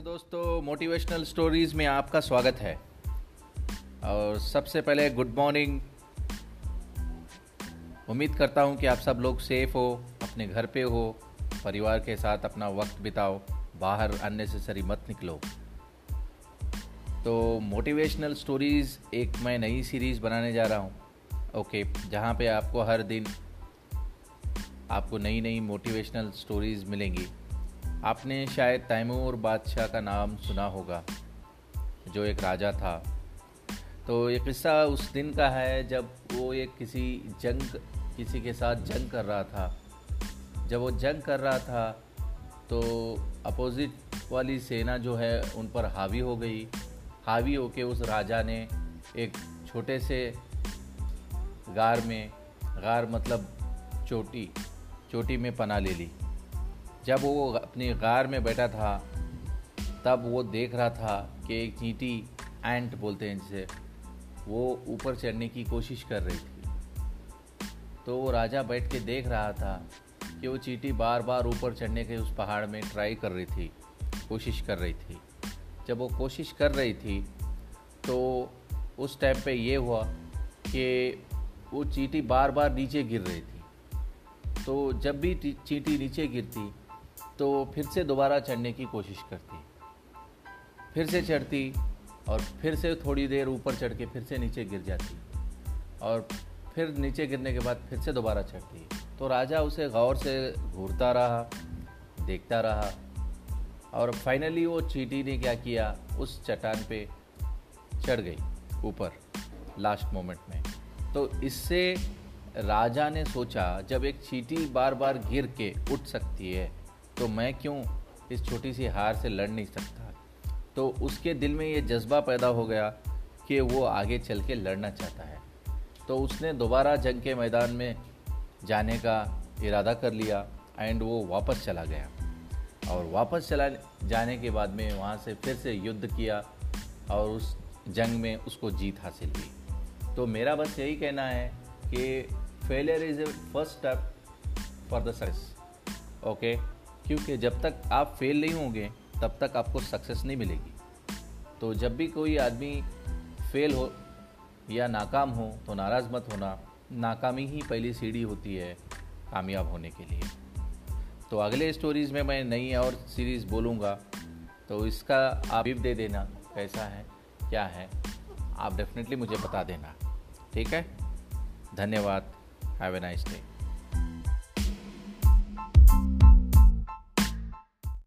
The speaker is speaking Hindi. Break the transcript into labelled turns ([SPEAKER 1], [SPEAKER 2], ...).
[SPEAKER 1] हेलो दोस्तों, मोटिवेशनल स्टोरीज में आपका स्वागत है। और सबसे पहले गुड मॉर्निंग। उम्मीद करता हूँ कि आप सब लोग सेफ़ हो, अपने घर पे हो, परिवार के साथ अपना वक्त बिताओ, बाहर अननेसेसरी मत निकलो। तो मोटिवेशनल स्टोरीज़ एक मैं नई सीरीज़ बनाने जा रहा हूँ। ओके जहाँ पे आपको हर दिन आपको नई नई मोटिवेशनल स्टोरीज़ मिलेंगी। आपने शायद तैमूर बादशाह का नाम सुना होगा, जो एक राजा था। तो ये किस्सा उस दिन का है जब वो एक किसी जंग, किसी के साथ जंग कर रहा था। जब वो जंग कर रहा था तो अपोजिट वाली सेना जो है, उन पर हावी हो गई। हावी होके उस राजा ने एक छोटे से गार में, गार मतलब चोटी चोटी में पना ले ली। जब वो अपनी गार में बैठा था, तब वो देख रहा था कि एक चींटी एंट बोलते हैं जिसे। वो ऊपर चढ़ने की कोशिश कर रही थी। तो वो राजा बैठ के देख रहा था कि वो चींटी बार बार ऊपर चढ़ने के उस पहाड़ में ट्राई कर रही थी, कोशिश कर रही थी। जब वो कोशिश कर रही थी तो उस टाइम पे ये हुआ कि वो चींटी बार बार नीचे गिर रही थी। तो जब भी चींटी नीचे गिरती तो फिर से दोबारा चढ़ने की कोशिश करती। फिर से चढ़ती और फिर से थोड़ी देर ऊपर चढ़ के फिर से नीचे गिर जाती और फिर नीचे गिरने के बाद फिर से दोबारा चढ़ती। तो राजा उसे गौर से घूरता रहा, देखता रहा और फाइनली वो चीटी ने क्या किया? उस चट्टान पे चढ़ गई ऊपर लास्ट मोमेंट में। तो इससे राजा ने सोचा, जब एक चीटी बार बार गिर के उठ सकती है तो मैं क्यों इस छोटी सी हार से लड़ नहीं सकता? तो उसके दिल में ये जज्बा पैदा हो गया कि वो आगे चल के लड़ना चाहता है। तो उसने दोबारा जंग के मैदान में जाने का इरादा कर लिया एंड वो वापस चला गया। और वापस चला जाने के बाद में वहाँ से फिर से युद्ध किया और उस जंग में उसको जीत हासिल की। तो मेरा बस यही कहना है कि failure is a first step for the success okay क्योंकि जब तक आप फेल नहीं होंगे, तब तक आपको सक्सेस नहीं मिलेगी। तो जब भी कोई आदमी फेल हो या नाकाम हो तो नाराज़ मत होना। नाकामी ही पहली सीढ़ी होती है कामयाब होने के लिए। तो अगले स्टोरीज़ में मैं नई और सीरीज़ बोलूँगा। तो इसका आप भी दे देना, कैसा है, क्या है। आप डेफिनेटली मुझे बता देना। ठीक है? धन्यवाद। Have a nice day